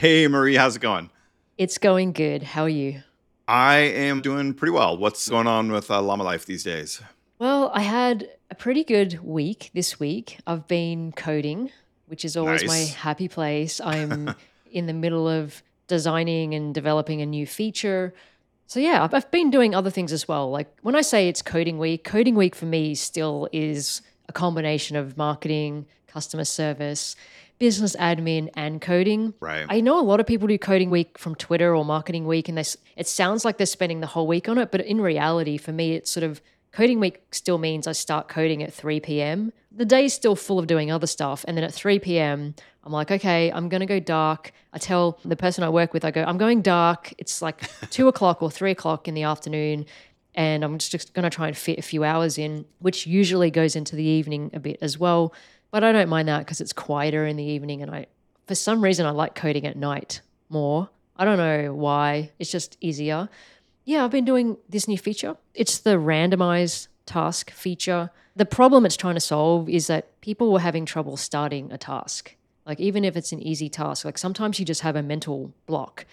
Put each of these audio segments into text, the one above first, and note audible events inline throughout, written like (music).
Hey, Marie, how's it going? It's going good. How are you? I am doing pretty well. What's going on with uh, Llama Life these days? Well, I had a pretty good week this week. I've been coding, which is always my happy place. (laughs) I'm in the middle of designing and developing a new feature. So, yeah, I've, I've been doing other things as well. Like when I say it's coding week, coding week for me still is a combination of marketing, customer service, business admin, and coding. Right. I know a lot of people do coding week from Twitter or marketing week, and they, it sounds like they're spending the whole week on it. But in reality, for me, it's sort of coding week still means I start coding at 3 p.m. The day's still full of doing other stuff. And then at 3 p.m., I'm like, okay, I'm going to go dark. I tell the person I work with, I go, I'm going dark. It's like (laughs) two o'clock or three o'clock in the afternoon. And I'm just going to try and fit a few hours in, which usually goes into the evening a bit as well. But I don't mind that because it's quieter in the evening. And I, for some reason, I like coding at night more. I don't know why. It's just easier. Yeah, I've been doing this new feature. It's the randomized task feature. The problem it's trying to solve is that people were having trouble starting a task. Like, even if it's an easy task, like sometimes you just have a mental block.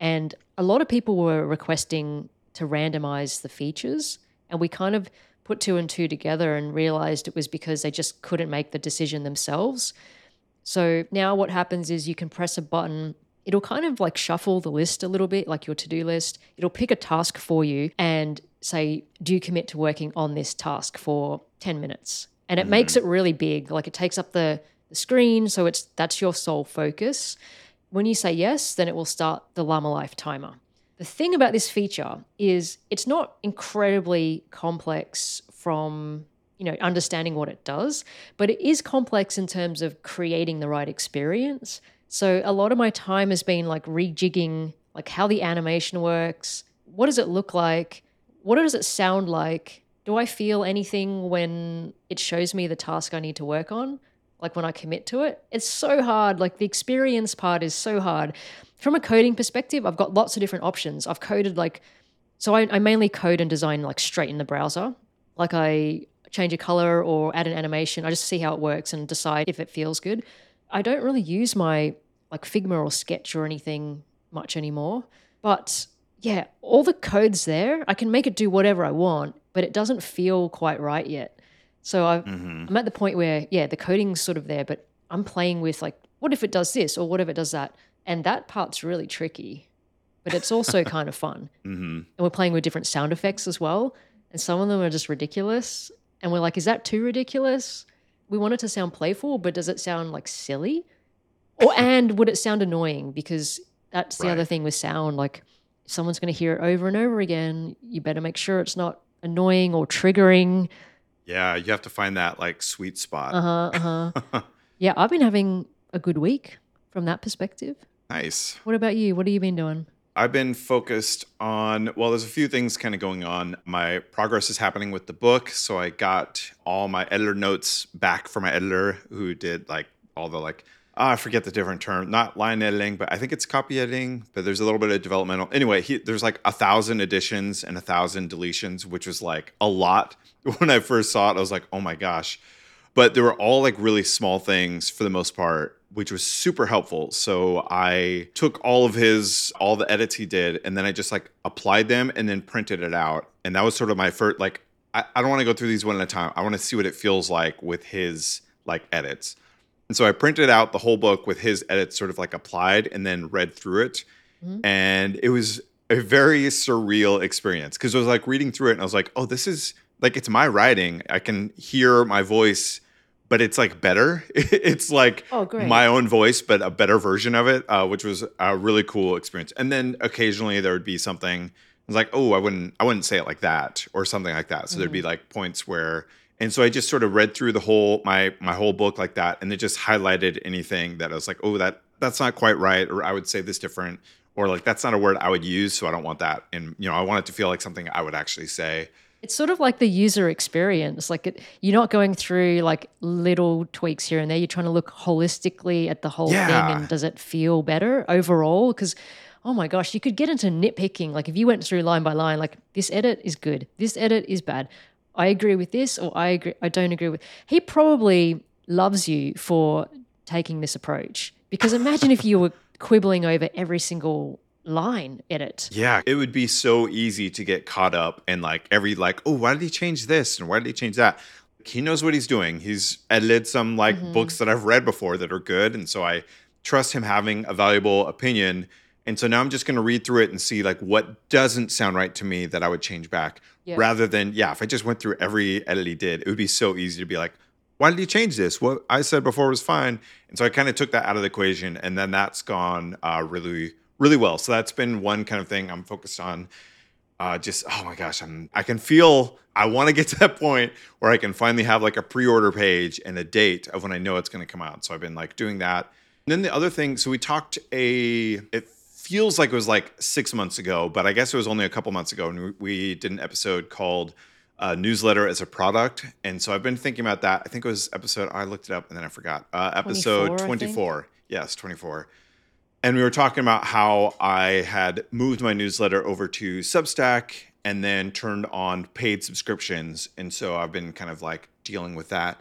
And a lot of people were requesting to randomize the features. And we kind of put two and two together and realized it was because they just couldn't make the decision themselves. So now what happens is you can press a button. It'll kind of like shuffle the list a little bit, like your to do list. It'll pick a task for you and say, Do you commit to working on this task for 10 minutes? And it mm-hmm. makes it really big. Like it takes up the, the screen. So it's that's your sole focus. When you say yes, then it will start the Llama Life timer. The thing about this feature is it's not incredibly complex from you know understanding what it does, but it is complex in terms of creating the right experience. So a lot of my time has been like rejigging like how the animation works, what does it look like, what does it sound like? Do I feel anything when it shows me the task I need to work on? Like when I commit to it? It's so hard. Like the experience part is so hard. From a coding perspective, I've got lots of different options. I've coded like, so I, I mainly code and design like straight in the browser. Like I change a color or add an animation. I just see how it works and decide if it feels good. I don't really use my like Figma or Sketch or anything much anymore. But yeah, all the code's there. I can make it do whatever I want, but it doesn't feel quite right yet. So I've, I'm at the point where, yeah, the coding's sort of there, but I'm playing with like, what if it does this or what if it does that? And that part's really tricky, but it's also (laughs) kind of fun. hmm And we're playing with different sound effects as well. And some of them are just ridiculous. And we're like, is that too ridiculous? We want it to sound playful, but does it sound like silly? Or (laughs) and would it sound annoying? Because that's the other thing with sound. Like someone's going to hear it over and over again, you better make sure it's not annoying or triggering. Yeah, you have to find that like sweet spot. Uh huh. Uh huh. (laughs) yeah, I've been having a good week from that perspective. nice. What about you? What have you been doing? I've been focused on, well, there's a few things kind of going on. My progress is happening with the book. So I got all my editor notes back from my editor who did like all the like, Ah, I forget the different term, not line editing, but I think it's copy editing, but there's a little bit of developmental. Anyway, he, there's like a thousand additions and a thousand deletions, which was like a lot. (laughs) When I first saw it, I was like, oh my gosh. But they were all like really small things for the most part, which was super helpful. So I took all of his, all the edits he did, and then I just like applied them and then printed it out. And that was sort of my first, like, I, I don't want to go through these one at a time. I want to see what it feels like with his like edits. And so I printed out the whole book with his edits sort of like applied and then read through it. Mhm. And it was a very surreal experience because I was like reading through it and I was like, oh, this is like, it's my writing. I can hear my voice, but it's like better. (laughs) it's like Oh, my own voice, but a better version of it, uh, which was a really cool experience. And then occasionally there would be something I was like, oh, I wouldn't, I wouldn't say it like that, or something like that. So there'd be like points where, and so I just sort of read through the whole my my whole book like that, and it just highlighted anything that I was like, oh, that that's not quite right, or I would say this different, or like that's not a word I would use, so I don't want that. And you know, I want it to feel like something I would actually say. It's sort of like the user experience. Like it, you're not going through like little tweaks here and there. You're trying to look holistically at the whole Yeah. thing and does it feel better overall? Because oh my gosh, you could get into nitpicking. Like if you went through line by line, like this edit is good, this edit is bad. I agree with this, or I agree, I don't agree with. He probably loves you for taking this approach because imagine if you were quibbling over every single line edit. Yeah, it would be so easy to get caught up in like every like, oh, why did he change this and why did he change that? He knows what he's doing. He's edited some like Mm-hmm. books that I've read before that are good, and so I trust him having a valuable opinion. And so now I'm just going to read through it and see like what doesn't sound right to me that I would change back, Yeah. rather than yeah, if I just went through every edit he did, it would be so easy to be like, why did he change this? What I said before was fine. And so I kind of took that out of the equation, and then that's gone uh, really, really well. So that's been one kind of thing I'm focused on. Uh, just oh my gosh, I'm I can feel I want to get to that point where I can finally have like a pre-order page and a date of when I know it's going to come out. So I've been like doing that. And then the other thing, so we talked a it feels like it was like six months ago, but I guess it was only a couple months ago, and we, did an episode called uh, "Newsletter as a Product." And so I've been thinking about that. I think it was episode. I looked it up and then I forgot. Uh, episode 24, I think. twenty-four. Yes, twenty-four. And we were talking about how I had moved my newsletter over to Substack and then turned on paid subscriptions. And so I've been kind of like dealing with that.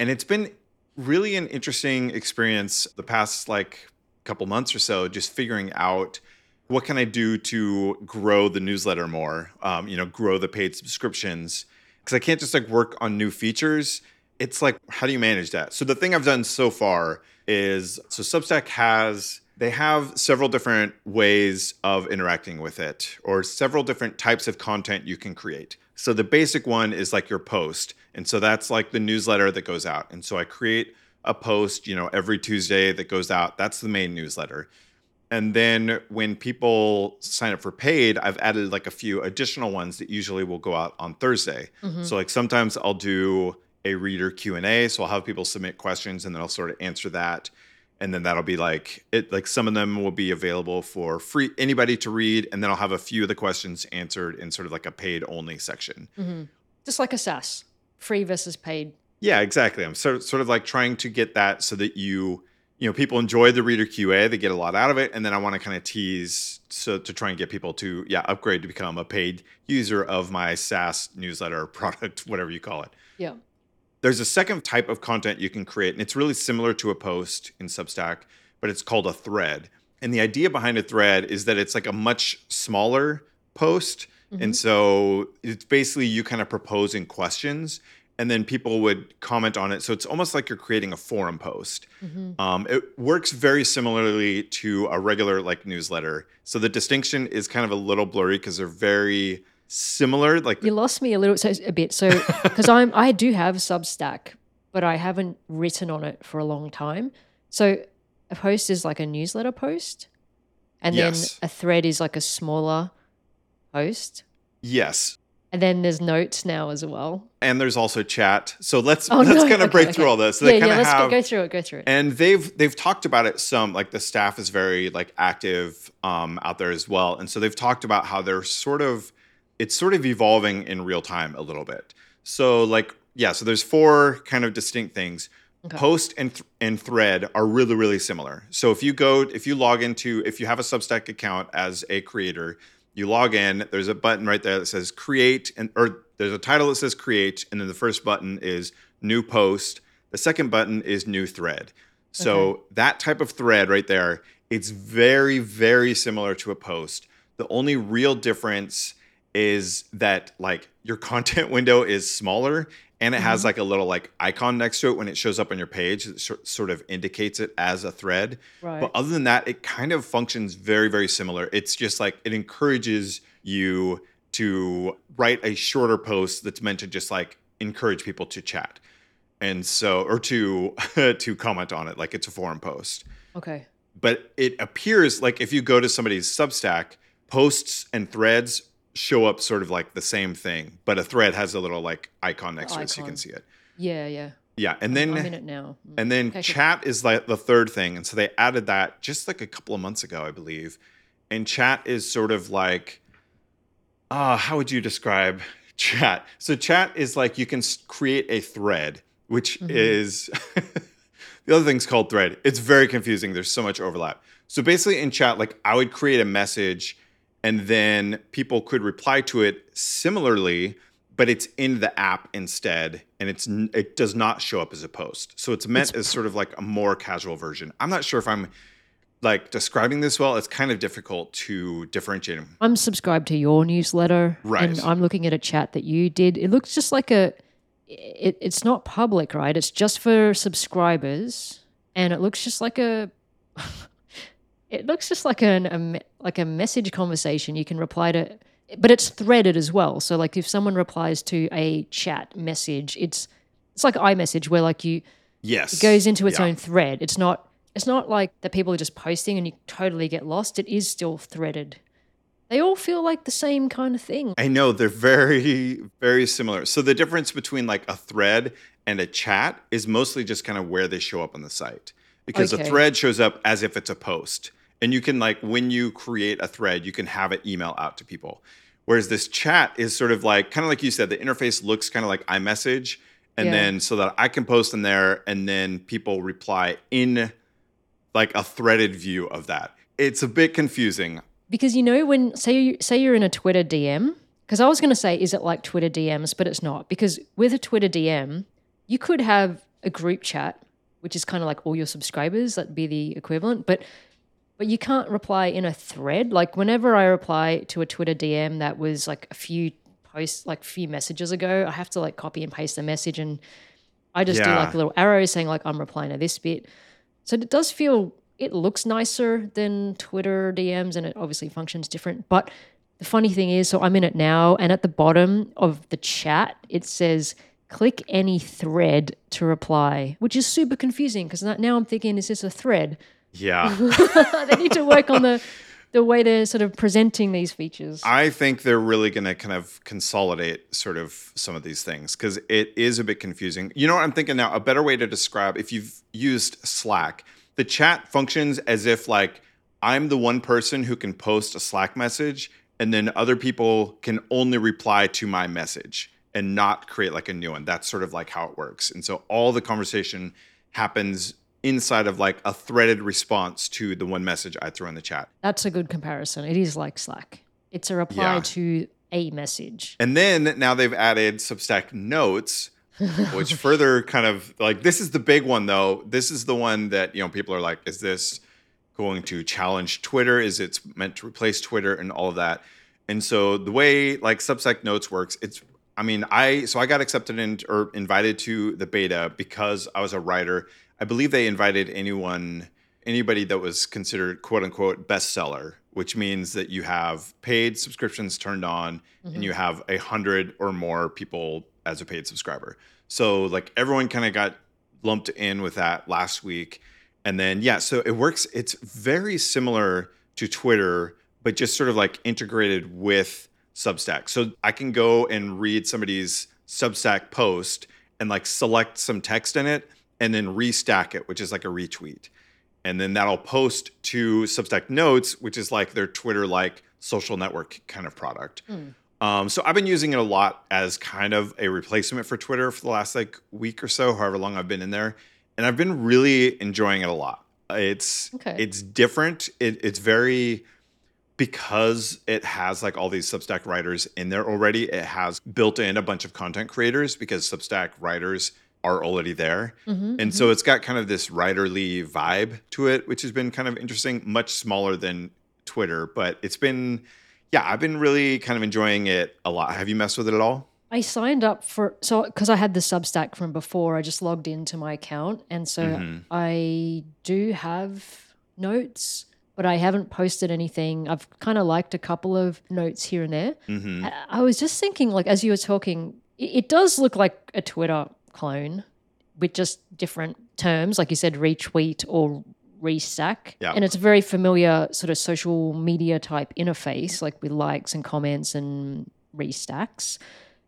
And it's been really an interesting experience the past like couple months or so, just figuring out what can I do to grow the newsletter more, um, you know, grow the paid subscriptions. Because I can't just like work on new features. It's like, how do you manage that? So the thing I've done so far is so Substack has they have several different ways of interacting with it or several different types of content you can create. So the basic one is like your post. And so that's like the newsletter that goes out. And so I create a post, you know, every Tuesday that goes out. That's the main newsletter. And then when people sign up for paid, I've added like a few additional ones that usually will go out on Thursday. Mm-hmm. So like sometimes I'll do a reader Q&A, so I'll have people submit questions and then I'll sort of answer that. And then that'll be like it like some of them will be available for free anybody to read and then I'll have a few of the questions answered in sort of like a paid only section. Mm-hmm. Just like a SaaS, free versus paid. Yeah, exactly. I'm sort of, sort of like trying to get that so that you, you know, people enjoy the reader QA, they get a lot out of it, and then I want to kind of tease so to try and get people to yeah upgrade to become a paid user of my SaaS newsletter (laughs) product, whatever you call it. Yeah. There's a second type of content you can create, and it's really similar to a post in Substack, but it's called a thread. And the idea behind a thread is that it's like a much smaller post. And mm-hmm. so it's basically you kind of proposing questions, and then people would comment on it. So it's almost like you're creating a forum post. Um, it works very similarly to a regular like newsletter. So the distinction is kind of a little blurry because they're very similar. Like You lost me a little so a bit. So (laughs) because I'm I do have Substack, but I haven't written on it for a long time. So a post is like a newsletter post, and Yes. then a thread is like a smaller post, yes, and then there's notes now as well. and there's also chat. So let's Oh, let's no. kind of Okay, break okay. through all this. So yeah, they yeah. kind of Let's go, have, go through it. Go through it. and they've they've talked about it some. Like the staff is very like active um, out there as well, and so they've talked about how they're sort of it's sort of evolving in real time a little bit. So like yeah, so there's four kind of distinct things. Post and th- and thread are really really similar. So if you go if you log into if you have a Substack account as a creator, you log in, there's a button right there that says create and or there's a title that says create and then the first button is new post. The second button is new thread. So that type of thread right there, it's very very similar to a post. The only real difference is that like your (laughs) content window is smaller and it has mm-hmm. like a little like icon next to it when it shows up on your page that sor- sort of indicates it as a thread. Right. But other than that, it kind of functions very very similar. It's just like it encourages you to write a shorter post that's meant to just like encourage people to chat. And so or to (laughs) to comment on it like it's a forum post Okay. but it appears like if you go to somebody's Substack, posts and threads show up sort of like the same thing, but a thread has a little like icon next to it so you can see it. Yeah, yeah. Yeah, and then I'm in it now. Mm. and then Okay, cool. chat is like the third thing, and so they added that just like a couple of months ago, I believe. And chat is sort of like, uh, how would you describe (laughs) chat? So chat is like you can create a thread, which Mm-hmm. is (laughs) the other thing's called thread. It's very confusing. There's so much overlap. So basically, in chat, like I would create a message, and then people could reply to it similarly, but it's in the app instead, and it's it does not show up as a post. So it's meant as sort of like a more casual version. I'm not sure if I'm like describing this well, it's kind of difficult to differentiate them. I'm subscribed to your newsletter, Right. And I'm looking at a chat that you did. It looks just like a. It, it's not public, right? It's just for subscribers, and it looks just like a. (laughs) it looks just like an a, me- like a message conversation. You can reply to, but it's threaded as well. So like if someone replies to a chat message, it's it's like iMessage where like you Yes. it goes into its Yeah. own thread. It's not it's not like the people are just posting and you totally get lost. It is still threaded. They all feel like the same kind of thing. I know they're very, very similar. So the difference between like a thread and a chat is mostly just kind of where they show up on the site. Because a thread shows up as if it's a post. And you can like when you create a thread, you can have it email out to people. Whereas this chat is sort of like kind of like you said, the interface looks kind of like iMessage. And Yeah. then so that I can post in there and then people reply in like a threaded view of that. It's a bit confusing. Because you know when say you, say you're in a Twitter DM, because I was going to say is it like Twitter DMs, but it's not. Because with a Twitter DM, you could have a group chat, which is kind of like all your subscribers, that'd be the equivalent, but but you can't reply in a thread. Like whenever I reply to a Twitter DM that was like a few posts, like a few messages ago, I have to like copy and paste the message and I just do like a little arrow saying like I'm replying to this bit. So it does feel it looks nicer than Twitter DMs and it obviously functions different. But the funny thing is, so I'm in it now, and at the bottom of the chat, it says click any thread to reply, which is super confusing because now I'm thinking, is this a thread? Yeah. (laughs) they need to work on the the way they're sort of presenting these features. I think they're really going to kind of consolidate sort of some of these things because it is a bit confusing. You know what I'm thinking now? A better way to describe if you've used Slack, the chat functions as if like I'm the one person who can post a Slack message and then other people can only reply to my message and not create like a new one. That's sort of like how it works. And so all the conversation happens inside of like a threaded response to the one message I threw in the chat. That's a good comparison. It is like Slack. It's a reply Yeah. to a message. And then now they've added Substack Notes, (laughs) which further kind of like this is the big one though. This is the one that you know people are like, is this going to challenge Twitter? Is it meant to replace Twitter and all of that? And so the way like Substack Notes works, it's I mean I so I got accepted in or invited to the beta because I was a writer. I believe they invited anyone anybody that was considered quote unquote bestseller, which means that you have paid subscriptions turned on and mm-hmm. you have a hundred or more people as a paid subscriber. So like everyone kind of got lumped in with that last week. And then yeah, so it works. It's very similar to Twitter, but just sort of like integrated with Substack. So I can go and read somebody's Substack post and like select some text in it and then restack it, which is like a retweet. And then that'll post to Substack Notes, which is like their Twitter like social network kind of product. Um, so I've been using it a lot as kind of a replacement for Twitter for the last like week or so, however long I've been in there, and I've been really enjoying it a lot. It's Okay. it's different. It, it's very because it has like all these Substack writers in there already. It has built in a bunch of content creators because Substack writers are already there, and so it's got kind of this writerly vibe to it, which has been kind of interesting. Much smaller than Twitter, but it's been yeah, I've been really kind of enjoying it a lot. Have you messed with it at all? I signed up for so because I had the Substack from before. I just logged into my account, and so Mm-hmm. I do have notes, but I haven't posted anything. I've kind of liked a couple of notes here and there. Mm-hmm. I, was just thinking, like as you were talking, it does look like a Twitter clone with just different terms, like you said, retweet or restack. Yeah. And it's a very familiar sort of social media type interface, like with likes and comments and restacks.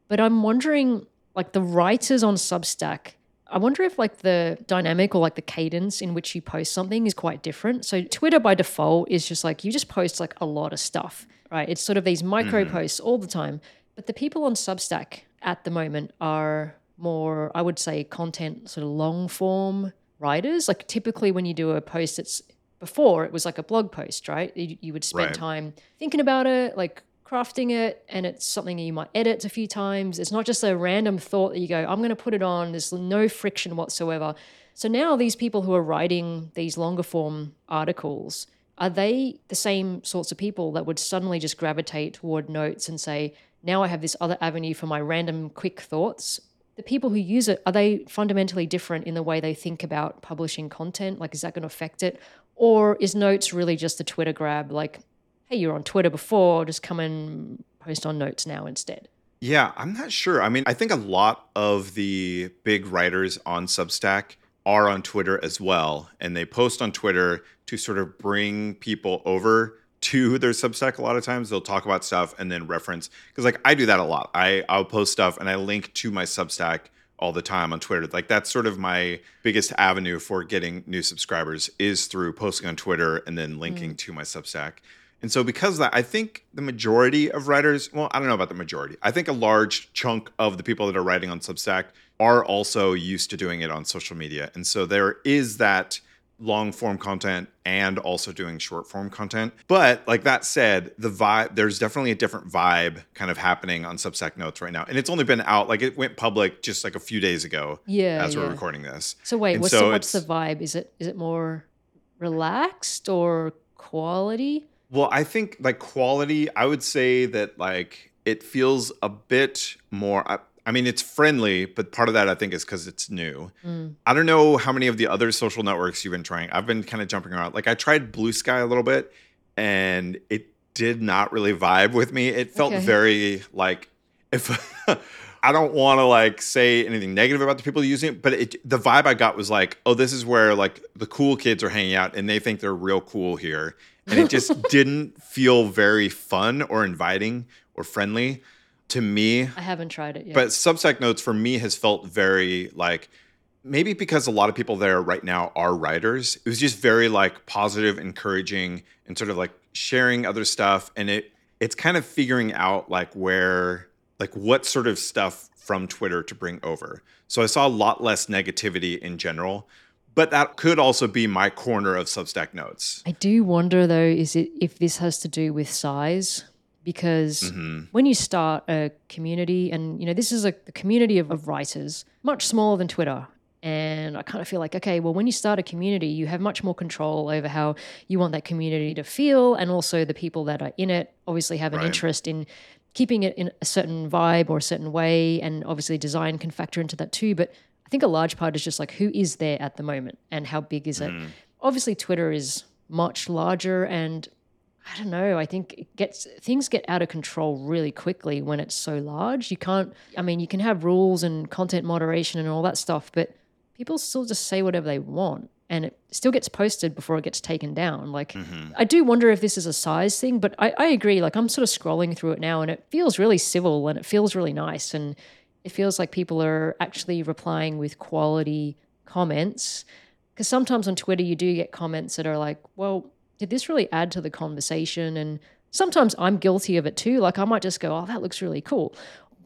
But I'm wondering, like the writers on Substack, I wonder if like the dynamic or like the cadence in which you post something is quite different. So Twitter by default is just like you just post like a lot of stuff, right? It's sort of these micro mm. posts all the time. But the people on Substack at the moment are more, I would say, content sort of long form writers. Like typically when you do a post, it's before it was like a blog post, right? You, you would spend Right. time thinking about it, like crafting it and it's something you might edit a few times. It's not just a random thought that you go, I'm going to put it on. There's no friction whatsoever. So now these people who are writing these longer form articles, are they the same sorts of people that would suddenly just gravitate toward notes and say, now I have this other avenue for my random quick thoughts? The people who use it, are they fundamentally different in the way they think about publishing content? Like, is that going to affect it? Or is notes really just a Twitter grab? Like, hey, you're on Twitter before, just come and post on notes now instead. Yeah, I'm not sure. I mean, I think a lot of the big writers on Substack are on Twitter as well. And they post on Twitter to sort of bring people over to their Substack a lot of times. They'll talk about stuff and then reference because like I do that a lot. I I'll post stuff and I link to my Substack all the time on Twitter. Like that's sort of my biggest avenue for getting new subscribers is through posting on Twitter and then linking mm. to my Substack. And so, because of that, I think the majority of writers, well, I don't know about the majority. I think a large chunk of the people that are writing on Substack are also used to doing it on social media. And so, there is that long form content and also doing short form content. But like that said, the vibe, there's definitely a different vibe kind of happening on Substack Notes right now. And it's only been out, like it went public just like a few days ago. Yeah. As yeah. we're recording this. So, wait, what's, so the, what's the vibe? Is it is it more relaxed or quality? Well, I think like quality, I would say that like it feels a bit more. I, I mean, it's friendly, but part of that I think is because it's new. Mm. I don't know how many of the other social networks you've been trying. I've been kind of jumping around. Like I tried Bluesky a little bit, and it did not really vibe with me. It felt okay. very like if (laughs) I don't want to like say anything negative about the people using it, but it, the vibe I got was like, oh, this is where like the cool kids are hanging out and they think they're real cool here and it just (laughs) didn't feel very fun or inviting or friendly to me. I haven't tried it yet. But Substack Notes for me has felt very like maybe because a lot of people there right now are writers. It was just very like positive, encouraging, and sort of like sharing other stuff. And it it's kind of figuring out like where like what sort of stuff from Twitter to bring over. So I saw a lot less negativity in general but that could also be my corner of Substack notes. I do wonder though, is it if this has to do with size? Because mm-hmm. when you start a community, and you know, this is a, a community of, of writers, much smaller than Twitter. And I kind of feel like, okay, well, when you start a community, you have much more control over how you want that community to feel. And also, the people that are in it obviously have an right. interest in keeping it in a certain vibe or a certain way. And obviously, design can factor into that too. But I think a large part is just like who is there at the moment and how big is it. Mm. Obviously, Twitter is much larger, and I don't know. I think it gets things get out of control really quickly when it's so large. You can't. I mean, you can have rules and content moderation and all that stuff, but people still just say whatever they want and it still gets posted before it gets taken down. Like, mm-hmm. I do wonder if this is a size thing, but I, I, agree. Like, I'm sort of scrolling through it now and it feels really civil and it feels really nice. And it feels like people are actually replying with quality comments. Because sometimes on Twitter, you do get comments that are like, well, did this really add to the conversation? And sometimes I'm guilty of it too. Like, I might just go, oh, that looks really cool.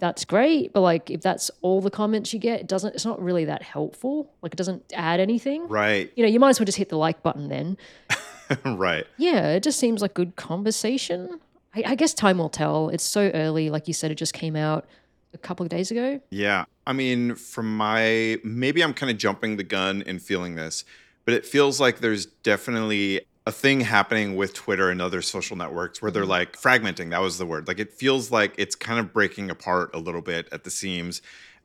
That's great. But like, if that's all the comments you get, it doesn't, it's not really that helpful. Like, it doesn't add anything. Right. You know, you might as well just hit the like button then. (laughs) right. Yeah. It just seems like good conversation. I, I guess time will tell. It's so early. Like you said, it just came out a couple of days ago. Yeah. I mean, from my maybe I'm kind of jumping the gun and feeling this, but it feels like there's definitely a thing happening with Twitter and other social networks where they're mm-hmm. like fragmenting. That was the word. Like it feels like it's kind of breaking apart a little bit at the seams.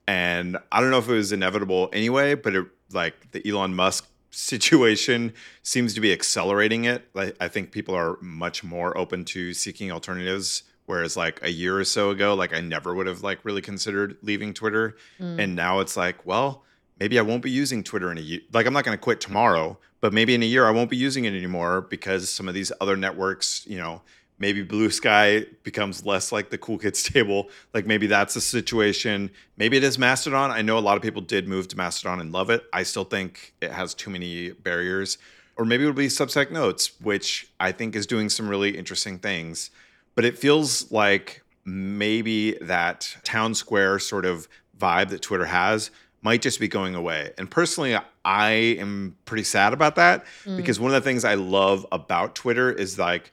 And I don't know if it was inevitable anyway, but it like the Elon Musk (laughs) situation seems to be accelerating it. Like I think people are much more open to seeking alternatives Whereas like a year or so ago, like I never would have like really considered leaving Twitter. Mm. And now it's like, well, maybe I won't be using Twitter in a year. Like I'm not going to quit tomorrow, but maybe in a year I won't be using it anymore because some of these other networks, you know, maybe Bluesky becomes less like the cool kids (laughs) table. Like maybe that's a situation. Maybe it is Mastodon. I know a lot of people did move to Mastodon and love it. I still think it has too many barriers. Or maybe it'll be Substack Notes, which I think is doing some really interesting things but it feels like maybe that town square sort of vibe that Twitter has might just be going away. And personally, I am pretty sad about that mm. because one of the things I love about Twitter is like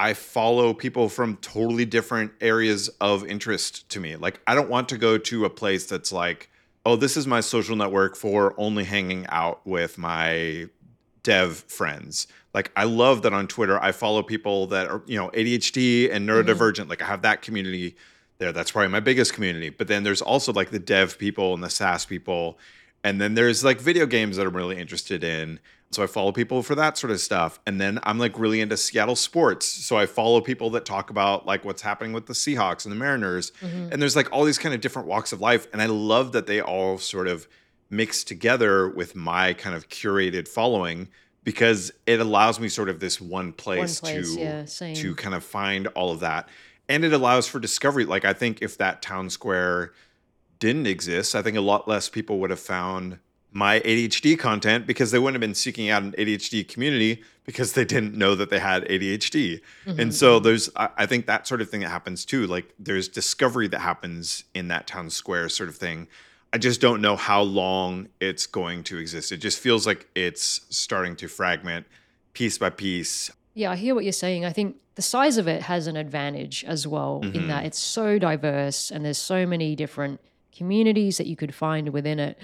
I follow people from totally different areas of interest to me. Like, I don't want to go to a place that's like, oh, this is my social network for only hanging out with my dev friends. Like, I love that on Twitter, I follow people that are, you know, ADHD and neurodivergent. Like, I have that community there. That's probably my biggest community. But then there's also like the dev people and the SaaS people. And then there's like video games that I'm really interested in. So I follow people for that sort of stuff. And then I'm like really into Seattle sports. So I follow people that talk about like what's happening with the Seahawks and the Mariners. Mm-hmm. And there's like all these kind of different walks of life. And I love that they all sort of mix together with my kind of curated following because it allows me sort of this one place, one place to yeah, to kind of find all of that. And it allows for discovery. Like I think if that town square didn't exist, I think a lot less people would have found my ADHD content because they wouldn't have been seeking out an ADHD community because they didn't know that they had ADHD. Mm-hmm. And so there's, I think that sort of thing that happens too. Like there's discovery that happens in that town square sort of thing. I just don't know how long it's going to exist. It just feels like it's starting to fragment piece by piece. Yeah, I hear what you're saying. I think the size of it has an advantage as well mm-hmm. in that it's so diverse and there's so many different communities that you could find within it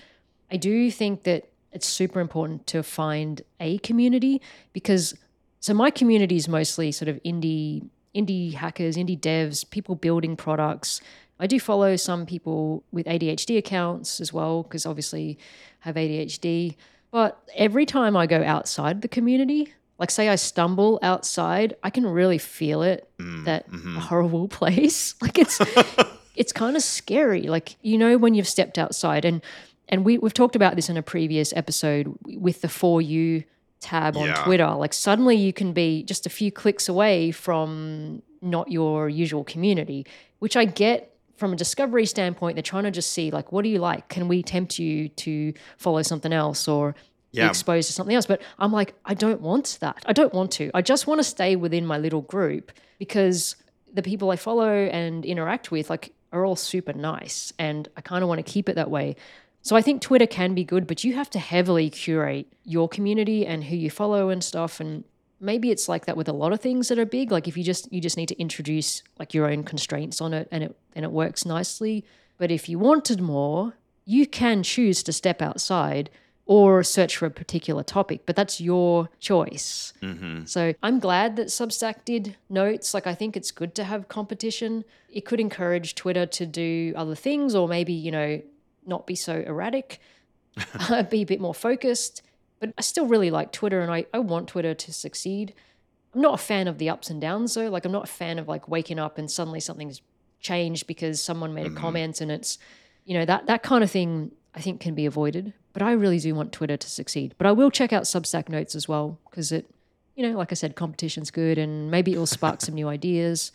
I do think that it's super important to find a community because so my community is mostly sort of indie indie hackers, indie devs, people building products. I do follow some people with ADHD accounts as well because obviously I have ADHD. But every time I go outside the community, like say I stumble outside, I can really feel it mm, that mm-hmm. horrible (laughs) place. Like it's (laughs) it's kind of scary. Like you know when you've stepped outside and and we, we've talked about this in a previous episode with the For You tab on yeah. Twitter. Like suddenly you can be just a few clicks away from not your usual community, which I get from a discovery standpoint. They're trying to just see like, what do you like? Can we tempt you to follow something else or yeah. exposed to something else? But I'm like, I don't want that. I don't want to. I just want to stay within my little group because the people I follow and interact with, like, are all super nice. And I kind of want to keep it that way. So I think Twitter can be good, but you have to heavily curate your community and who you follow and stuff. And maybe it's like that with a lot of things that are big. Like if you just you just need to introduce like your own constraints on it and it and it works nicely. But if you wanted more, you can choose to step outside or search for a particular topic, but that's your choice. Mm-hmm. So I'm glad that Substack did notes. Like, I think it's good to have competition. It could encourage Twitter to do other things, or maybe, you know, not be so erratic, (laughs) uh, be a bit more focused. But I still really like Twitter and I, I want Twitter to succeed. I'm not a fan of the ups and downs though. Like I'm not a fan of like waking up and suddenly something's changed because someone made a mm-hmm. comment and it's you know that that kind of thing I think can be avoided. But I really do want Twitter to succeed. But I will check out Substack notes as well because it you know, like I said, competition's good and maybe it will spark some new ideas.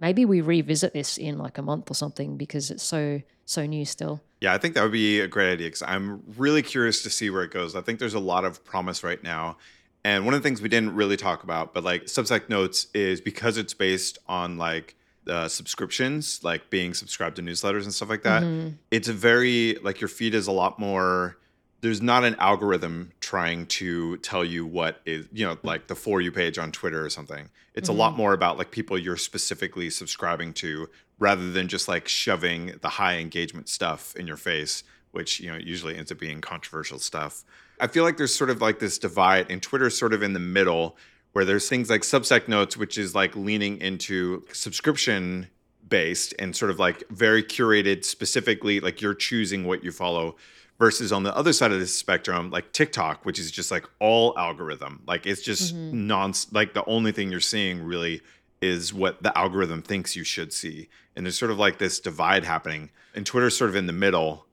Maybe we revisit this in like a month or something because it's so so new still. Yeah, I think that would be a great idea because I'm really curious to see where it goes. I think there's a lot of promise right now. And one of the things we didn't really talk about, but like Substack Notes is because it's based on like uh, subscriptions, like being subscribed to newsletters and stuff like that. Mm-hmm. It's a very like your feed is a lot more. There's not an algorithm trying to tell you what is you know like the for you page on Twitter or something. It's mm-hmm. a lot mm-hmm. more about like people you're specifically subscribing to rather than just like shoving the high engagement stuff in your face, which you know usually ends up being controversial stuff. I feel like there's sort of like this divide, and Twitter's sort of in the middle, where there's things like Substack Notes, which is like leaning into subscription based and sort of like very curated, specifically like you're choosing what you follow. Versus on the other side of the spectrum, like TikTok, which is just like all algorithm. Like it's just mm-hmm. non like the only thing you're seeing really is what the algorithm thinks you should see. And there's sort of like this divide happening. And Twitter's sort of in the middle.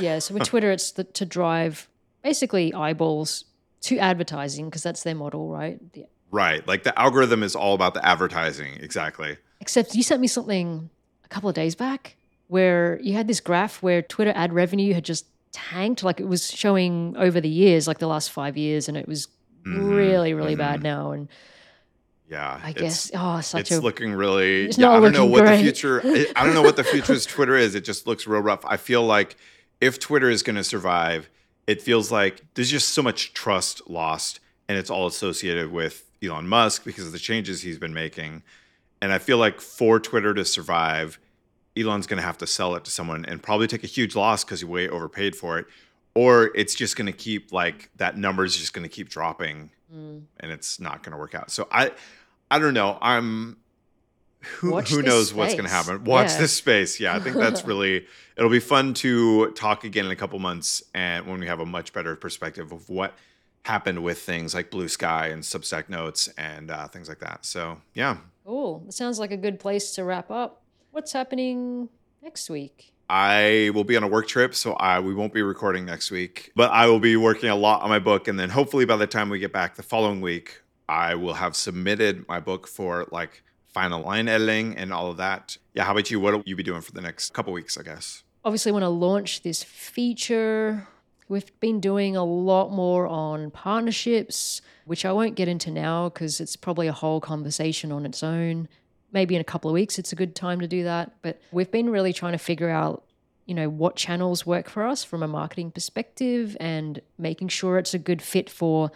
Yeah. So with (laughs) Twitter, it's the, to drive basically eyeballs to advertising because that's their model, right? Yeah. Right. Like the algorithm is all about the advertising. Exactly. Except you sent me something a couple of days back where you had this graph where Twitter ad revenue had just tanked. Like it was showing over the years, like the last five years, and it was mm-hmm. really, really mm-hmm. bad now. And yeah, I guess. Oh, such it's a. looking really. yeah, I don't know what great. the future. I don't know what the future's Twitter is. It just looks real rough. I feel like if Twitter is going to survive, it feels like there's just so much trust lost, and it's all associated with Elon Musk because of the changes he's been making. And I feel like for Twitter to survive, Elon's going to have to sell it to someone and probably take a huge loss because he way overpaid for it. Or it's just going to keep like that number is just going to keep dropping Mm. and it's not going to work out. So I, I don't know. I'm who Watch who knows what's going to happen. Watch Yeah. this space. Yeah, I think that's (laughs) really it'll be fun to talk again in a couple months and when we have a much better perspective of what happened with things like Bluesky and Substack Notes and uh, things like that. So yeah, Cool. That sounds like a good place to wrap up. What's happening next week? I will be on a work trip, so I we won't be recording next week. But I will be working a lot on my book, and then hopefully by the time we get back the following week, I will have submitted my book for like final line editing and all of that. Yeah, how about you? What will you be doing for the next couple weeks? I guess. obviously want to launch this feature. We've been doing a lot more on partnerships, which I won't get into now because it's probably a whole conversation on its own. Maybe in a couple of weeks, it's a good time to do that. But we've been really trying to figure out, you know, what channels work for us from a marketing perspective and making sure it's a good fit for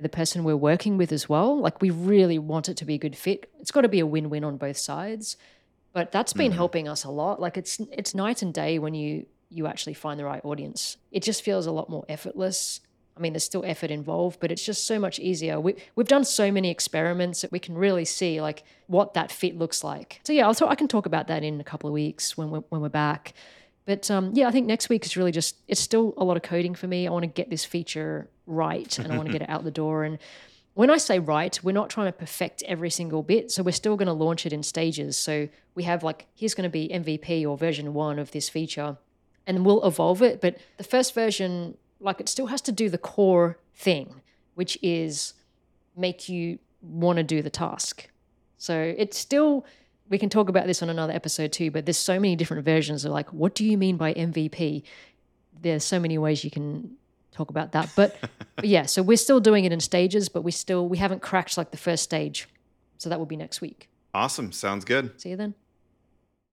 the person we're working with as well. Like, we really want it to be a good fit. It's got to be a win win on both sides but that's been mm. helping us a lot like it's it's night and day when you you actually find the right audience it just feels a lot more effortless i mean there's still effort involved but it's just so much easier we, we've done so many experiments that we can really see like what that fit looks like so yeah I'll talk, i can talk about that in a couple of weeks when we're, when we're back but um, yeah i think next week is really just it's still a lot of coding for me i want to get this feature right and i want to get it out the door and when I say right, we're not trying to perfect every single bit. So we're still going to launch it in stages. So we have like, here's going to be MVP or version one of this feature, and we'll evolve it. But the first version, like, it still has to do the core thing, which is make you want to do the task. So it's still, we can talk about this on another episode too, but there's so many different versions of like, what do you mean by MVP? There's so many ways you can talk about that. But, but (laughs) yeah, so we're still doing it in stages, but we still we haven't cracked like the first stage. So that will be next week. Awesome. Sounds good. See you then.